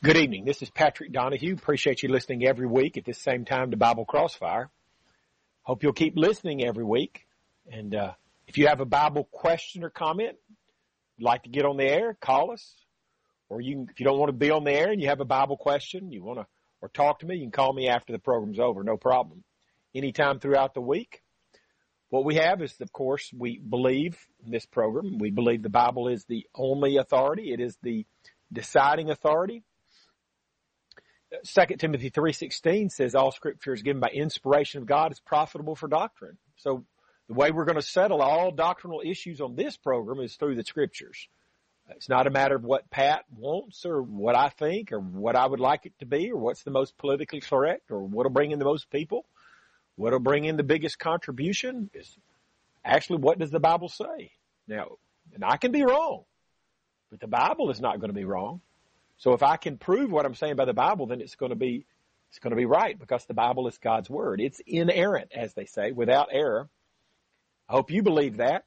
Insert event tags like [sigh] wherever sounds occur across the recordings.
Good evening. This is Patrick Donahue. Appreciate you listening every week at this same time to Bible Crossfire. Hope you'll keep listening every week. And uh, if you have a Bible question or comment, like to get on the air, call us. Or you, can, if you don't want to be on the air and you have a Bible question, you want to or talk to me, you can call me after the program's over. No problem. Anytime throughout the week. What we have is, of course, we believe in this program. We believe the Bible is the only authority. It is the deciding authority. 2 Timothy 3.16 says all scripture is given by inspiration of God. It's profitable for doctrine. So the way we're going to settle all doctrinal issues on this program is through the scriptures. It's not a matter of what Pat wants or what I think or what I would like it to be or what's the most politically correct or what'll bring in the most people. What'll bring in the biggest contribution is actually what does the Bible say? Now, and I can be wrong, but the Bible is not going to be wrong. So if I can prove what I'm saying by the Bible, then it's going to be, it's going to be right because the Bible is God's Word. It's inerrant, as they say, without error. I hope you believe that.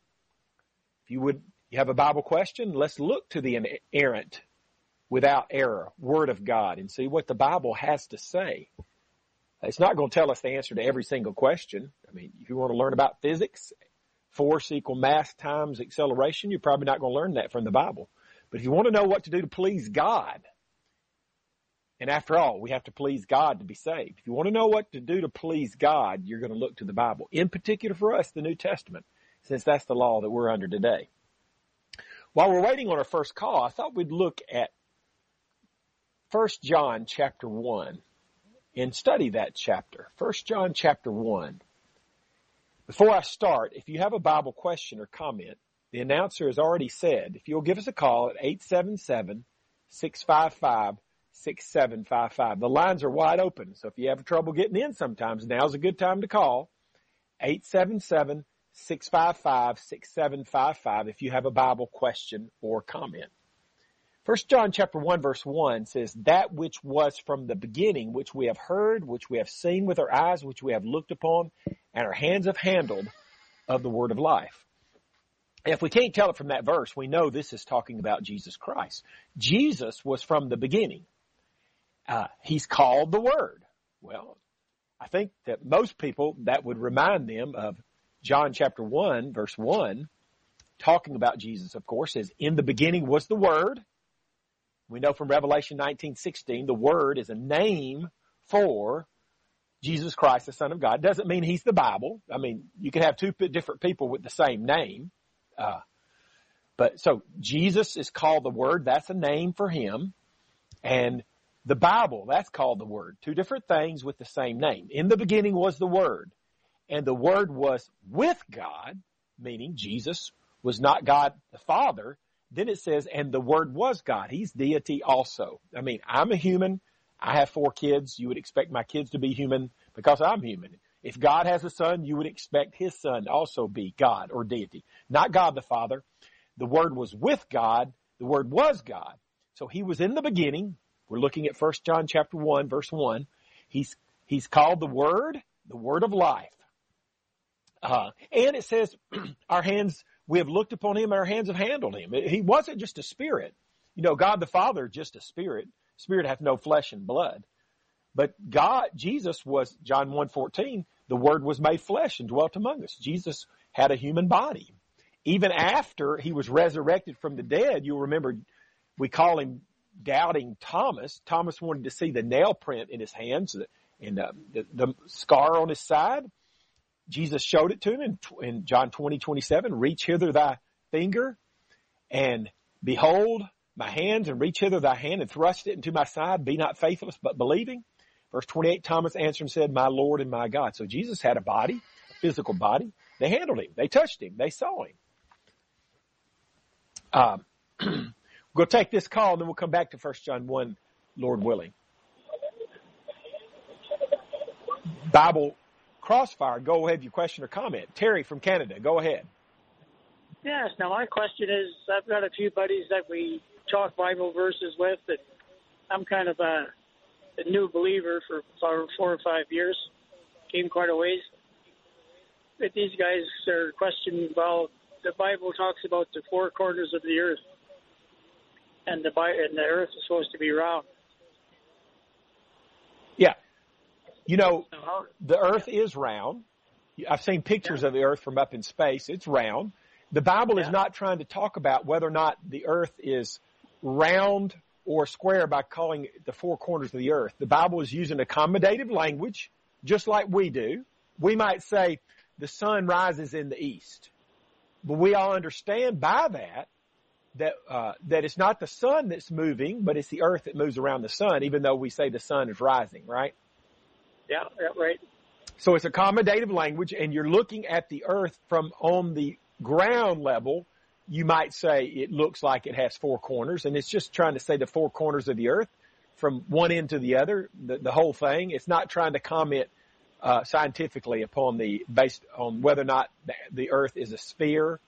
If you would, you have a Bible question, let's look to the inerrant, without error, Word of God and see what the Bible has to say. It's not going to tell us the answer to every single question. I mean, if you want to learn about physics, force equal mass times acceleration, you're probably not going to learn that from the Bible. But if you want to know what to do to please God, and after all, we have to please God to be saved. If you want to know what to do to please God, you're going to look to the Bible. In particular for us, the New Testament, since that's the law that we're under today. While we're waiting on our first call, I thought we'd look at 1 John chapter 1 and study that chapter. 1 John chapter 1. Before I start, if you have a Bible question or comment, the announcer has already said, if you'll give us a call at 877-655-6755. The lines are wide open, so if you have trouble getting in sometimes, now's a good time to call. 877-655-6755 if you have a Bible question or comment. First John chapter 1 verse 1 says, that which was from the beginning, which we have heard, which we have seen with our eyes, which we have looked upon, and our hands have handled of the word of life. If we can't tell it from that verse, we know this is talking about Jesus Christ. Jesus was from the beginning. Uh, he's called the Word. Well, I think that most people that would remind them of John chapter 1 verse 1 talking about Jesus, of course, says in the beginning was the Word. We know from Revelation 19:16 the Word is a name for Jesus Christ, the Son of God. Doesn't mean he's the Bible. I mean, you can have two different people with the same name. Uh, but so Jesus is called the Word. That's a name for Him. And the Bible, that's called the Word. Two different things with the same name. In the beginning was the Word. And the Word was with God, meaning Jesus was not God the Father. Then it says, and the Word was God. He's deity also. I mean, I'm a human. I have four kids. You would expect my kids to be human because I'm human. If God has a son, you would expect his son to also be God or deity. Not God the Father. The Word was with God. The Word was God. So he was in the beginning. We're looking at 1 John chapter 1 verse 1. He's, he's called the Word, the Word of life. Uh, and it says, [clears throat] our hands, we have looked upon him, our hands have handled him. He wasn't just a spirit. You know, God the Father, just a spirit. Spirit hath no flesh and blood. But God, Jesus was, John 1.14, the word was made flesh and dwelt among us. Jesus had a human body. Even after he was resurrected from the dead, you'll remember we call him doubting Thomas. Thomas wanted to see the nail print in his hands and uh, the, the, scar on his side. Jesus showed it to him in, in John 20, 27, reach hither thy finger and behold my hands and reach hither thy hand and thrust it into my side. Be not faithless, but believing. Verse 28, Thomas answered and said, my Lord and my God. So Jesus had a body, a physical body. They handled him. They touched him. They saw him. Um, [clears throat] we'll take this call and then we'll come back to 1 John 1, Lord willing. Bible crossfire. Go ahead, your question or comment. Terry from Canada, go ahead. Yes. Now my question is, I've got a few buddies that we talk Bible verses with that I'm kind of a a new believer for four, or five years. Came quite a ways. But these guys are questioning, well, the Bible talks about the four corners of the earth, and the, and the earth is supposed to be round. Yeah. You know, uh-huh. the earth is round. I've seen pictures yeah. of the earth from up in space. It's round. The Bible yeah. is not trying to talk about whether or not the earth is round or square by calling it the four corners of the earth. The Bible is using accommodative language, just like we do. We might say the sun rises in the east, but we all understand by that that uh, that it's not the sun that's moving, but it's the earth that moves around the sun. Even though we say the sun is rising, right? Yeah, yeah, right. So it's accommodative language and you're looking at the earth from on the ground level. You might say it looks like it has four corners and it's just trying to say the four corners of the earth from one end to the other, the, the whole thing. It's not trying to comment uh, scientifically upon the based on whether or not the, the earth is a sphere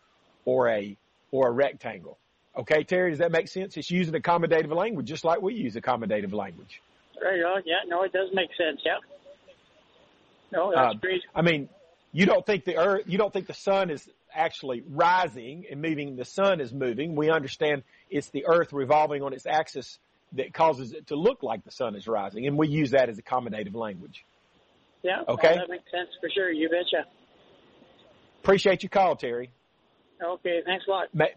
or a or a rectangle. Okay, Terry, does that make sense? It's using accommodative language just like we use accommodative language. Right on. Yeah, no, it does make sense. Yeah. No, that's Um, great. I mean, you don't think the earth, you don't think the sun is actually rising and moving. The sun is moving. We understand it's the earth revolving on its axis that causes it to look like the sun is rising. And we use that as accommodative language. Yeah. okay. No, that makes sense for sure. You betcha. Appreciate your call, Terry. Okay. Thanks a lot. May-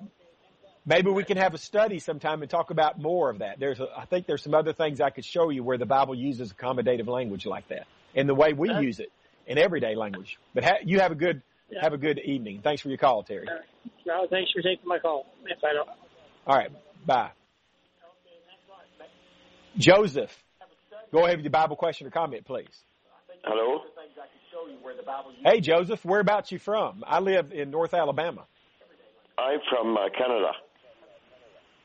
Maybe we can have a study sometime and talk about more of that. There's, a, I think there's some other things I could show you where the Bible uses accommodative language like that, and the way we use it in everyday language. But ha- you have a good, Yeah. have a good evening. Thanks for your call, Terry. Uh, well, thanks for taking my call. If I don't. All right. Bye. Joseph, go ahead with your Bible question or comment, please. Hello? Hey, Joseph, where whereabouts you from? I live in North Alabama, I'm from uh, Canada.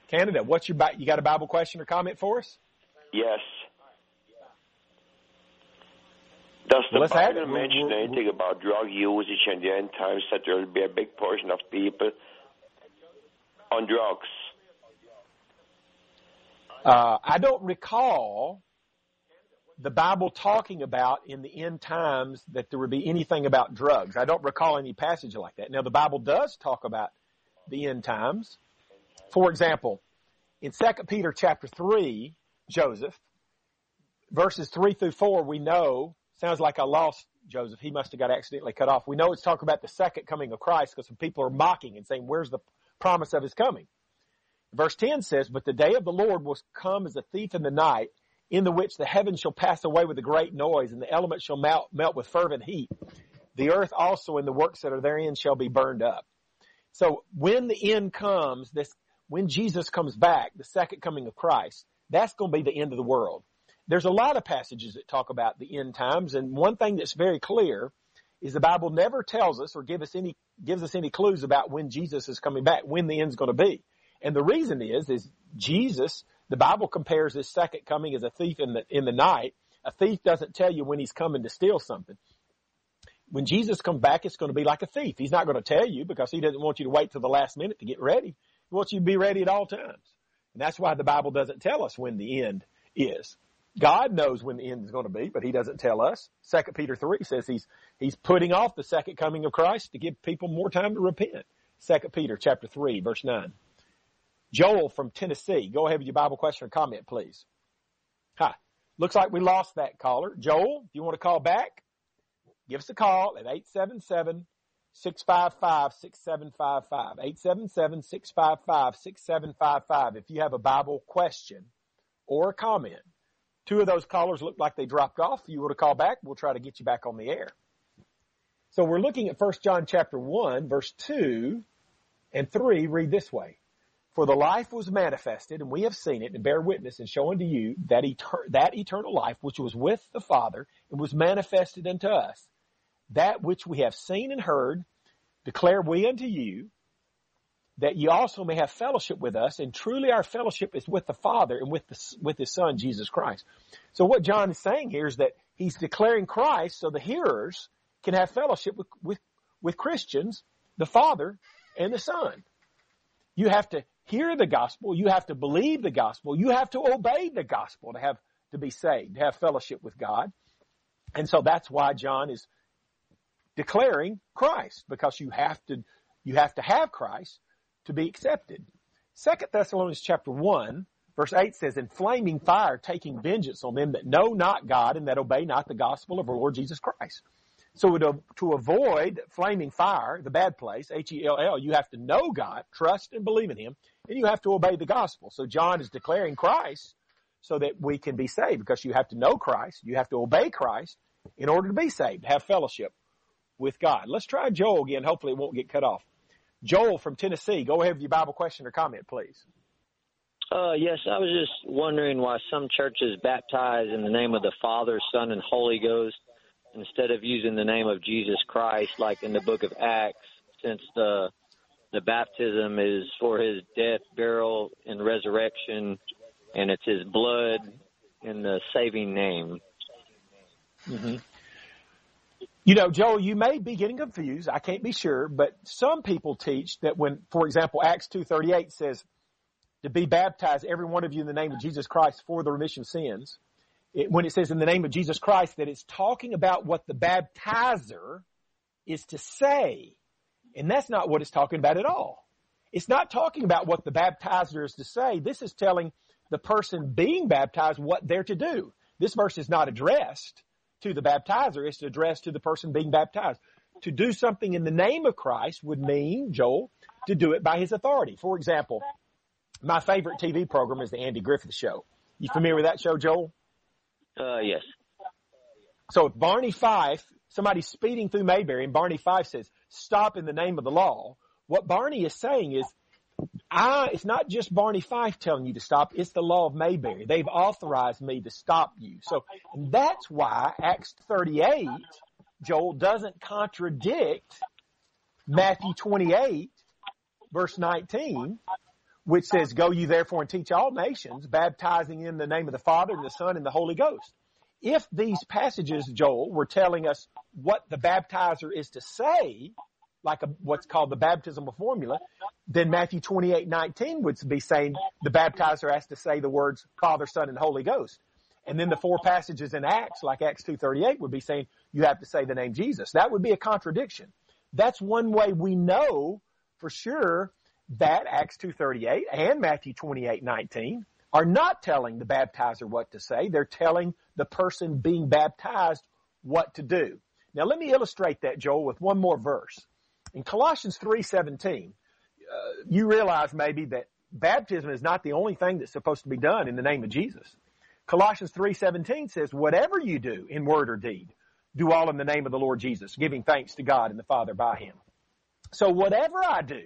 Canada. What's your Bi- you got a Bible question or comment for us? Yes. Does the let's Bible. Mention anything about drug usage in the end times that there will be a big portion of people on drugs? Uh, I don't recall the Bible talking about in the end times that there would be anything about drugs. I don't recall any passage like that. Now the Bible does talk about the end times. For example, in 2 Peter chapter 3, Joseph, verses 3 through 4, we know, sounds like I lost Joseph. He must have got accidentally cut off. We know it's talking about the second coming of Christ because some people are mocking and saying, where's the promise of his coming? Verse 10 says, But the day of the Lord will come as a thief in the night, in the which the heavens shall pass away with a great noise, and the elements shall melt, melt with fervent heat. The earth also and the works that are therein shall be burned up. So when the end comes, this, when Jesus comes back, the second coming of Christ, that's going to be the end of the world. There's a lot of passages that talk about the end times, and one thing that's very clear is the Bible never tells us or give us any, gives us any clues about when Jesus is coming back, when the end's going to be. And the reason is, is Jesus, the Bible compares his second coming as a thief in the, in the night. A thief doesn't tell you when he's coming to steal something. When Jesus comes back, it's going to be like a thief. He's not going to tell you because he doesn't want you to wait till the last minute to get ready. He wants you to be ready at all times. And that's why the Bible doesn't tell us when the end is. God knows when the end is going to be, but he doesn't tell us. Second Peter 3 says he's, he's putting off the second coming of Christ to give people more time to repent. Second Peter chapter 3 verse 9. Joel from Tennessee. Go ahead with your Bible question or comment, please. Hi. Looks like we lost that caller. Joel, do you want to call back? Give us a call at 877 655 6755. 877 655 6755 if you have a Bible question or a comment. Two of those callers look like they dropped off. You want to call back, we'll try to get you back on the air. So we're looking at 1 John chapter 1, verse 2 and 3 read this way. For the life was manifested, and we have seen it, and bear witness, and show unto you that, eter- that eternal life which was with the Father, and was manifested unto us. That which we have seen and heard, declare we unto you, that you also may have fellowship with us, and truly our fellowship is with the Father and with the, with His Son, Jesus Christ. So what John is saying here is that he's declaring Christ so the hearers can have fellowship with, with, with Christians, the Father and the Son. You have to hear the gospel. You have to believe the gospel. You have to obey the gospel to have, to be saved, to have fellowship with God. And so that's why John is declaring Christ because you have to, you have to have Christ to be accepted. Second Thessalonians chapter one, Verse 8 says, in flaming fire, taking vengeance on them that know not God and that obey not the gospel of our Lord Jesus Christ. So to, to avoid flaming fire, the bad place, H-E-L-L, you have to know God, trust and believe in Him, and you have to obey the gospel. So John is declaring Christ so that we can be saved because you have to know Christ, you have to obey Christ in order to be saved, have fellowship with God. Let's try Joel again. Hopefully it won't get cut off. Joel from Tennessee, go ahead with your Bible question or comment, please. Uh, yes, I was just wondering why some churches baptize in the name of the Father, Son, and Holy Ghost instead of using the name of Jesus Christ, like in the book of Acts, since the the baptism is for his death, burial, and resurrection, and it's his blood in the saving name. Mm-hmm. You know, Joel, you may be getting confused. I can't be sure, but some people teach that when, for example, Acts 2.38 says to be baptized, every one of you in the name of Jesus Christ for the remission of sins. It, when it says in the name of Jesus Christ, that it's talking about what the baptizer is to say. And that's not what it's talking about at all. It's not talking about what the baptizer is to say. This is telling the person being baptized what they're to do. This verse is not addressed to the baptizer. It's addressed to the person being baptized. To do something in the name of Christ would mean, Joel, to do it by his authority. For example, my favorite TV program is the Andy Griffith Show. You familiar with that show, Joel? Uh, yes. So if Barney Fife, somebody's speeding through Mayberry and Barney Fife says, stop in the name of the law, what Barney is saying is, I, it's not just Barney Fife telling you to stop, it's the law of Mayberry. They've authorized me to stop you. So that's why Acts 38, Joel, doesn't contradict Matthew 28, verse 19, which says, go you therefore and teach all nations, baptizing in the name of the Father and the Son and the Holy Ghost. If these passages, Joel, were telling us what the baptizer is to say, like a, what's called the baptismal formula, then Matthew 28, 19 would be saying the baptizer has to say the words Father, Son, and Holy Ghost. And then the four passages in Acts, like Acts 2.38 would be saying you have to say the name Jesus. That would be a contradiction. That's one way we know for sure that Acts 2.38 and Matthew 28.19 are not telling the baptizer what to say. They're telling the person being baptized what to do. Now let me illustrate that, Joel, with one more verse. In Colossians 3.17, uh, you realize maybe that baptism is not the only thing that's supposed to be done in the name of Jesus. Colossians 3.17 says, whatever you do in word or deed, do all in the name of the Lord Jesus, giving thanks to God and the Father by Him. So whatever I do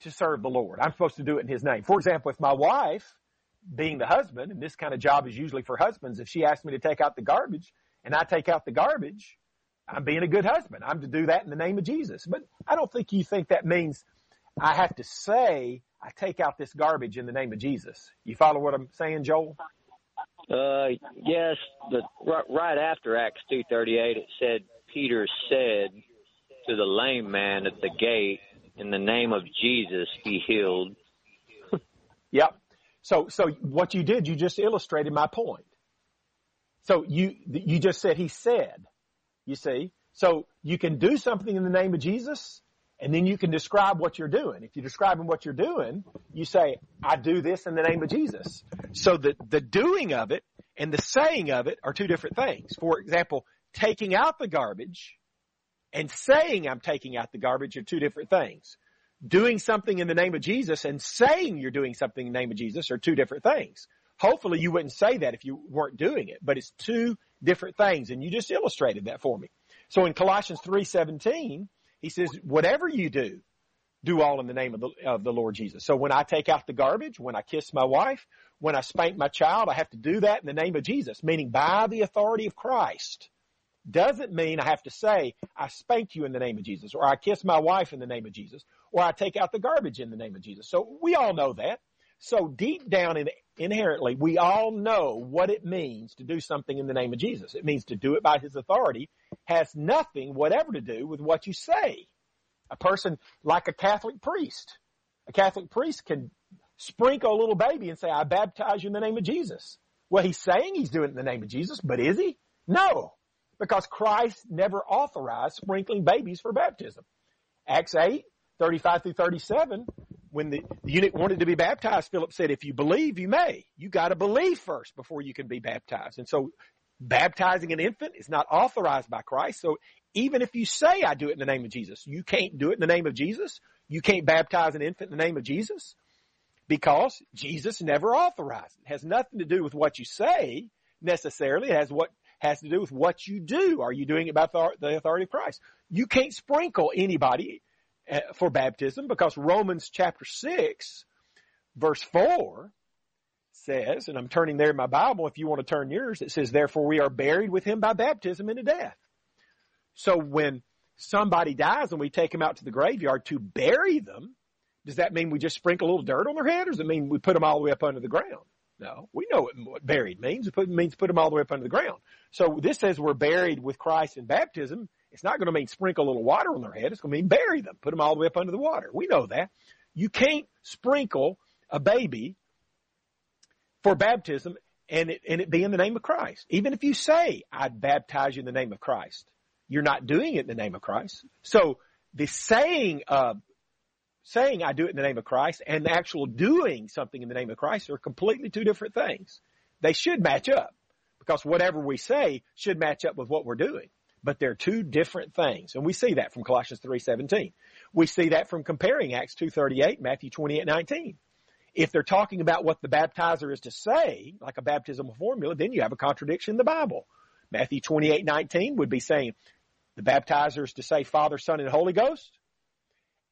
to serve the Lord, I'm supposed to do it in His name. For example, if my wife, being the husband, and this kind of job is usually for husbands, if she asks me to take out the garbage and I take out the garbage, I'm being a good husband. I'm to do that in the name of Jesus. But I don't think you think that means I have to say I take out this garbage in the name of Jesus. You follow what I'm saying, Joel? Uh, yes, but right, right after Acts 2:38, it said Peter said to the lame man at the gate, "In the name of Jesus, be healed." [laughs] yep. So, so what you did, you just illustrated my point. So you you just said he said. You see? So you can do something in the name of Jesus and then you can describe what you're doing. If you're describing what you're doing, you say, I do this in the name of Jesus. So the, the doing of it and the saying of it are two different things. For example, taking out the garbage and saying I'm taking out the garbage are two different things. Doing something in the name of Jesus and saying you're doing something in the name of Jesus are two different things. Hopefully you wouldn't say that if you weren't doing it, but it's two different things. And you just illustrated that for me. So in Colossians 3:17, he says, whatever you do, do all in the name of the, of the Lord Jesus. So when I take out the garbage, when I kiss my wife, when I spank my child, I have to do that in the name of Jesus, meaning by the authority of Christ. Doesn't mean I have to say, I spank you in the name of Jesus, or I kiss my wife in the name of Jesus, or I take out the garbage in the name of Jesus. So we all know that. So deep down in, inherently, we all know what it means to do something in the name of Jesus. It means to do it by His authority has nothing whatever to do with what you say. A person like a Catholic priest. A Catholic priest can sprinkle a little baby and say, I baptize you in the name of Jesus. Well, he's saying he's doing it in the name of Jesus, but is he? No. Because Christ never authorized sprinkling babies for baptism. Acts 8, 35 through 37, when the eunuch wanted to be baptized, Philip said, if you believe, you may. You got to believe first before you can be baptized. And so baptizing an infant is not authorized by Christ. So even if you say, I do it in the name of Jesus, you can't do it in the name of Jesus. You can't baptize an infant in the name of Jesus because Jesus never authorized it. It has nothing to do with what you say necessarily. It has what has to do with what you do. Are you doing it by the authority of Christ? You can't sprinkle anybody Uh, for baptism because Romans chapter 6 verse 4 says, and I'm turning there in my Bible if you want to turn yours, it says, therefore we are buried with him by baptism into death. So when somebody dies and we take them out to the graveyard to bury them, does that mean we just sprinkle a little dirt on their head, or does it mean we put them all the way up under the ground? No, we know what buried means. It means put them all the way up under the ground. So this says we're buried with Christ in baptism. It's not going to mean sprinkle a little water on their head. It's going to mean bury them, put them all the way up under the water. We know that. You can't sprinkle a baby for baptism and it, and it be in the name of Christ. Even if you say, I baptize you in the name of Christ, you're not doing it in the name of Christ. So the saying of saying I do it in the name of Christ and the actual doing something in the name of Christ are completely two different things. They should match up because whatever we say should match up with what we're doing. But they're two different things. And we see that from Colossians 3.17. We see that from comparing Acts 2.38, Matthew 28.19. If they're talking about what the baptizer is to say, like a baptismal formula, then you have a contradiction in the Bible. Matthew 28.19 would be saying the baptizer is to say Father, Son, and Holy Ghost.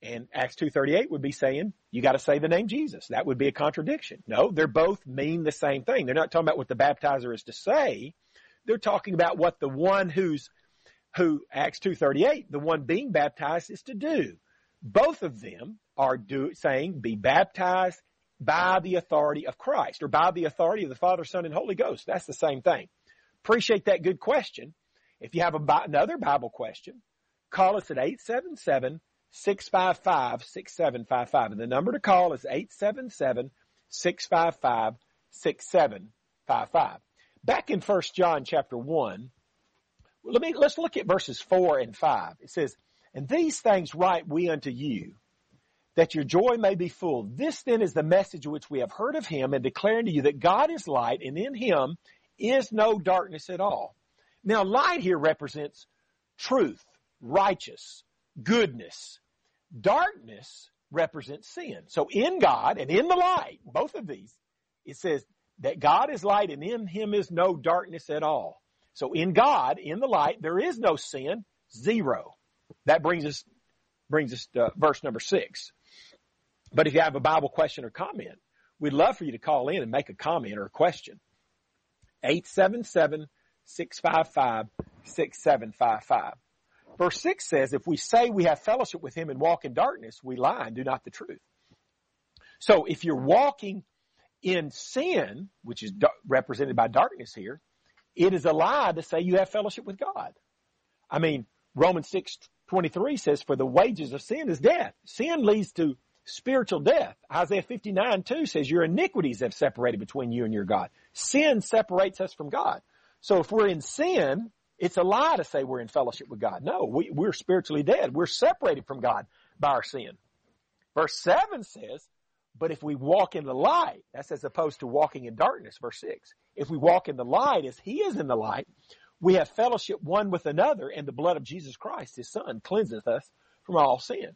And Acts 2.38 would be saying, you gotta say the name Jesus. That would be a contradiction. No, they're both mean the same thing. They're not talking about what the baptizer is to say. They're talking about what the one who's, who, Acts 2.38, the one being baptized is to do. Both of them are do, saying, be baptized by the authority of Christ or by the authority of the Father, Son, and Holy Ghost. That's the same thing. Appreciate that good question. If you have a, another Bible question, call us at 877 655 6755. And the number to call is 877 655 6755. Back in 1 John chapter 1, let me, let's look at verses 4 and 5. It says, And these things write we unto you, that your joy may be full. This then is the message which we have heard of him and declaring to you that God is light and in him is no darkness at all. Now light here represents truth, righteous, goodness. Darkness represents sin. So in God and in the light, both of these, it says that God is light and in him is no darkness at all. So in God, in the light, there is no sin, zero. That brings us, brings us to uh, verse number six. But if you have a Bible question or comment, we'd love for you to call in and make a comment or a question. 877 655 6755. Verse 6 says, if we say we have fellowship with him and walk in darkness, we lie and do not the truth. So if you're walking in sin, which is represented by darkness here, it is a lie to say you have fellowship with God. I mean, Romans 6, 23 says, for the wages of sin is death. Sin leads to spiritual death. Isaiah 59, 2 says, your iniquities have separated between you and your God. Sin separates us from God. So if we're in sin, it's a lie to say we're in fellowship with God. No, we, we're spiritually dead. We're separated from God by our sin. Verse 7 says, but if we walk in the light, that's as opposed to walking in darkness, verse 6. If we walk in the light as He is in the light, we have fellowship one with another, and the blood of Jesus Christ, His Son, cleanseth us from all sin.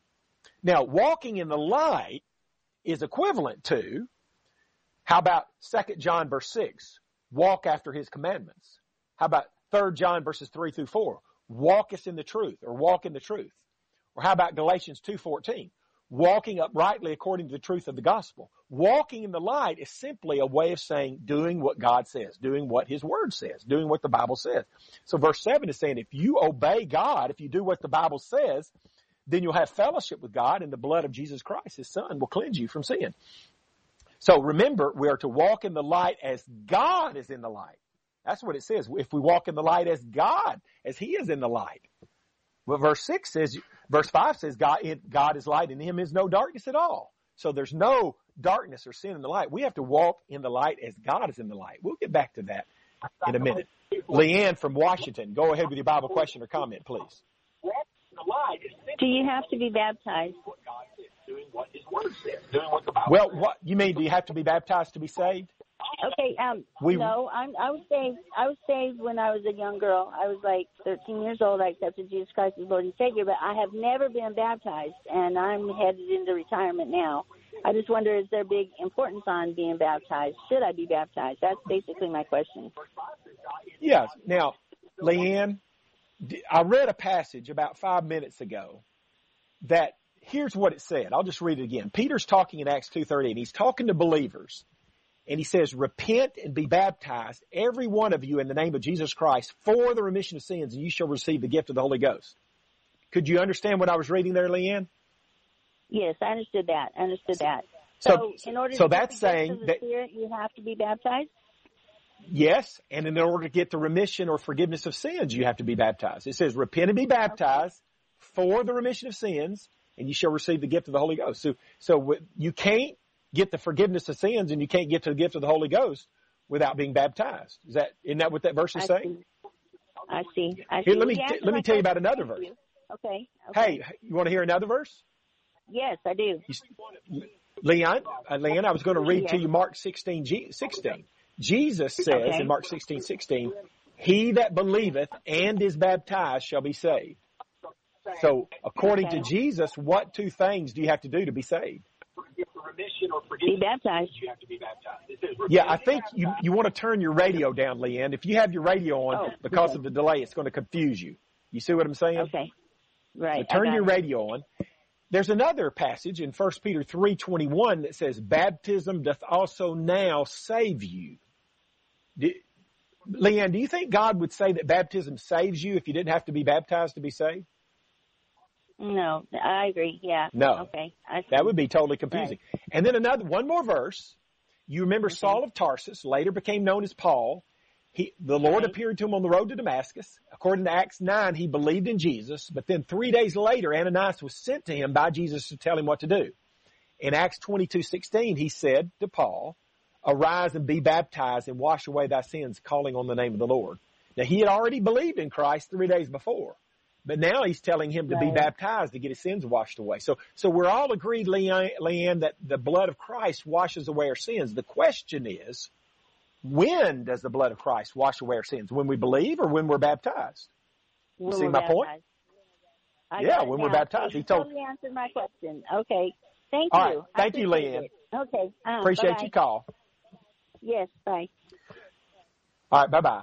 Now, walking in the light is equivalent to, how about 2 John verse 6? Walk after His commandments. How about 3 John verses 3 through 4. Walk us in the truth or walk in the truth. Or how about Galatians 2.14? Walking uprightly according to the truth of the gospel. Walking in the light is simply a way of saying doing what God says, doing what His Word says, doing what the Bible says. So verse 7 is saying if you obey God, if you do what the Bible says, then you'll have fellowship with God and the blood of Jesus Christ, His Son, will cleanse you from sin. So remember, we are to walk in the light as God is in the light. That's what it says. If we walk in the light as God, as He is in the light. Well, verse 6 says, verse 5 says, God, God is light and in Him is no darkness at all. So there's no darkness or sin in the light. We have to walk in the light as God is in the light. We'll get back to that in a minute. Leanne from Washington, go ahead with your Bible question or comment, please. Do you have to be baptized? Well, what you mean? Do you have to be baptized to be saved? Okay, um, We- no, I'm, I was saved. I was saved when I was a young girl. I was like 13 years old. I accepted Jesus Christ as Lord and Savior, but I have never been baptized, and I'm headed into retirement now. I just wonder, is there big importance on being baptized? Should I be baptized? That's basically my question. Yes. Now, Leanne, I read a passage about five minutes ago that here's what it said. I'll just read it again. Peter's talking in Acts 2.30 and he's talking to believers and he says, repent and be baptized, every one of you in the name of Jesus Christ for the remission of sins and you shall receive the gift of the Holy Ghost. Could you understand what I was reading there, Leanne? Yes, I understood that. I understood that. So- So, in order so to that's saying that- Spirit, you have to be baptized. Yes, and in order to get the remission or forgiveness of sins, you have to be baptized. It says, repent and be baptized for the remission of sins, and you shall receive the gift of the Holy Ghost. So, so you can't get the forgiveness of sins and you can't get to the gift of the Holy Ghost without being baptized. Is that, isn't that what that verse is I saying? see. I see. I see. Here, let me, You t- let me tell you about another verse. Okay. okay. Hey, you want to hear another verse? Yes, I do. You- Leon, uh, Leon, I was going to read to you Mark 16, G, 16. Jesus says Okay. in Mark 16, 16, he that believeth and is baptized shall be saved. So according to Jesus, what two things do you have to do to be saved? Be baptized. Yeah, I think you, you want to turn your radio down, Leanne. If you have your radio on, Oh, because okay. of the delay, it's going to confuse you. You see what I'm saying? Okay. Right. So turn your it. radio on. There's another passage in 1 Peter 3:21 that says, "Baptism doth also now save you." Do, Leanne, do you think God would say that baptism saves you if you didn't have to be baptized to be saved? No, I agree. Yeah. No. Okay. That would be totally confusing. And then another one more verse. You remember Saul of Tarsus, later became known as Paul. He, the Lord Right. appeared to him on the road to Damascus. According to Acts 9, he believed in Jesus, but then three days later, Ananias was sent to him by Jesus to tell him what to do. In Acts 22:16, he said to Paul, "Arise and be baptized and wash away thy sins, calling on the name of the Lord." Now he had already believed in Christ three days before, but now he's telling him to be baptized to get his sins washed away. So, so we're all agreed, Leanne, Leanne, that the blood of Christ washes away our sins. The question is, when does the blood of Christ wash away our sins? When we believe or when we're baptized? When see we're my point? I Yeah, when we're baptized. So He told- totally answered my question. Okay. Thank All you. right. Thank you, Leanne. it. Okay. Uh, Appreciate bye-bye. your call. Yes. Bye. All right, bye bye.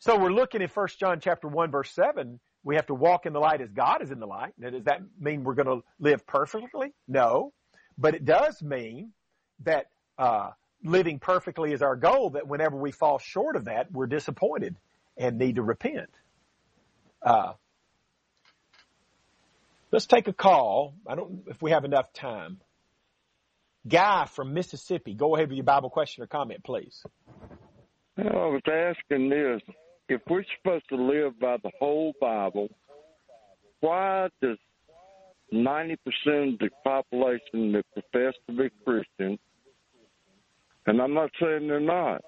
So we're looking at First John chapter one verse seven. We have to walk in the light as God is in the light. Now, does that mean we're going to live perfectly? No, but it does mean that uh, living perfectly is our goal. That whenever we fall short of that, we're disappointed and need to repent. Uh, let's take a call. I don't if we have enough time. Guy from Mississippi, go ahead with your Bible question or comment, please. I was asking this. If we're supposed to live by the whole Bible, why does 90% of the population that profess to be Christian, and I'm not saying they're not,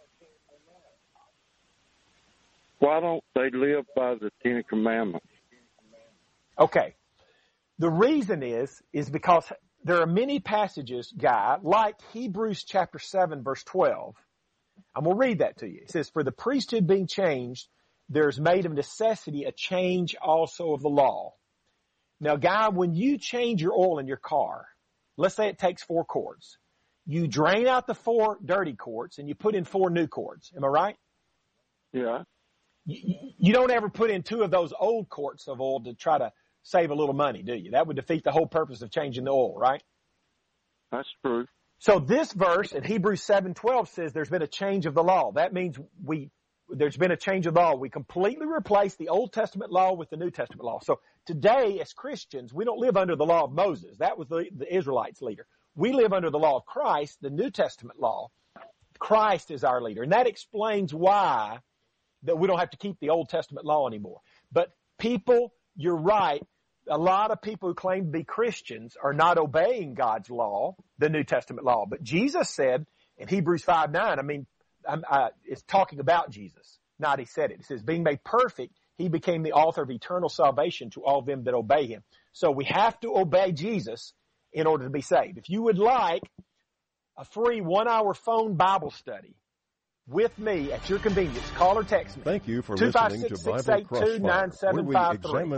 why don't they live by the Ten Commandments? Okay. The reason is, is because there are many passages, Guy, like Hebrews chapter 7 verse 12. I'm going to read that to you. It says, for the priesthood being changed, there's made of necessity a change also of the law. Now, Guy, when you change your oil in your car, let's say it takes four quarts. You drain out the four dirty quarts and you put in four new quarts. Am I right? Yeah. you, you don't ever put in two of those old quarts of oil to try to save a little money, do you? That would defeat the whole purpose of changing the oil, right? That's true. So this verse in Hebrews 7:12 says there's been a change of the law. That means we there's been a change of law. We completely replaced the Old Testament law with the New Testament law. So today as Christians, we don't live under the law of Moses. That was the, the Israelites leader. We live under the law of Christ, the New Testament law. Christ is our leader. And that explains why that we don't have to keep the Old Testament law anymore. But people, you're right. A lot of people who claim to be Christians are not obeying God's law, the New Testament law. But Jesus said in Hebrews 5 9, I mean, I'm, uh, it's talking about Jesus, not he said it. It says, being made perfect, he became the author of eternal salvation to all them that obey him. So we have to obey Jesus in order to be saved. If you would like a free one hour phone Bible study with me at your convenience, call or text me. Thank you for listening to Bible Crossfire, where we examine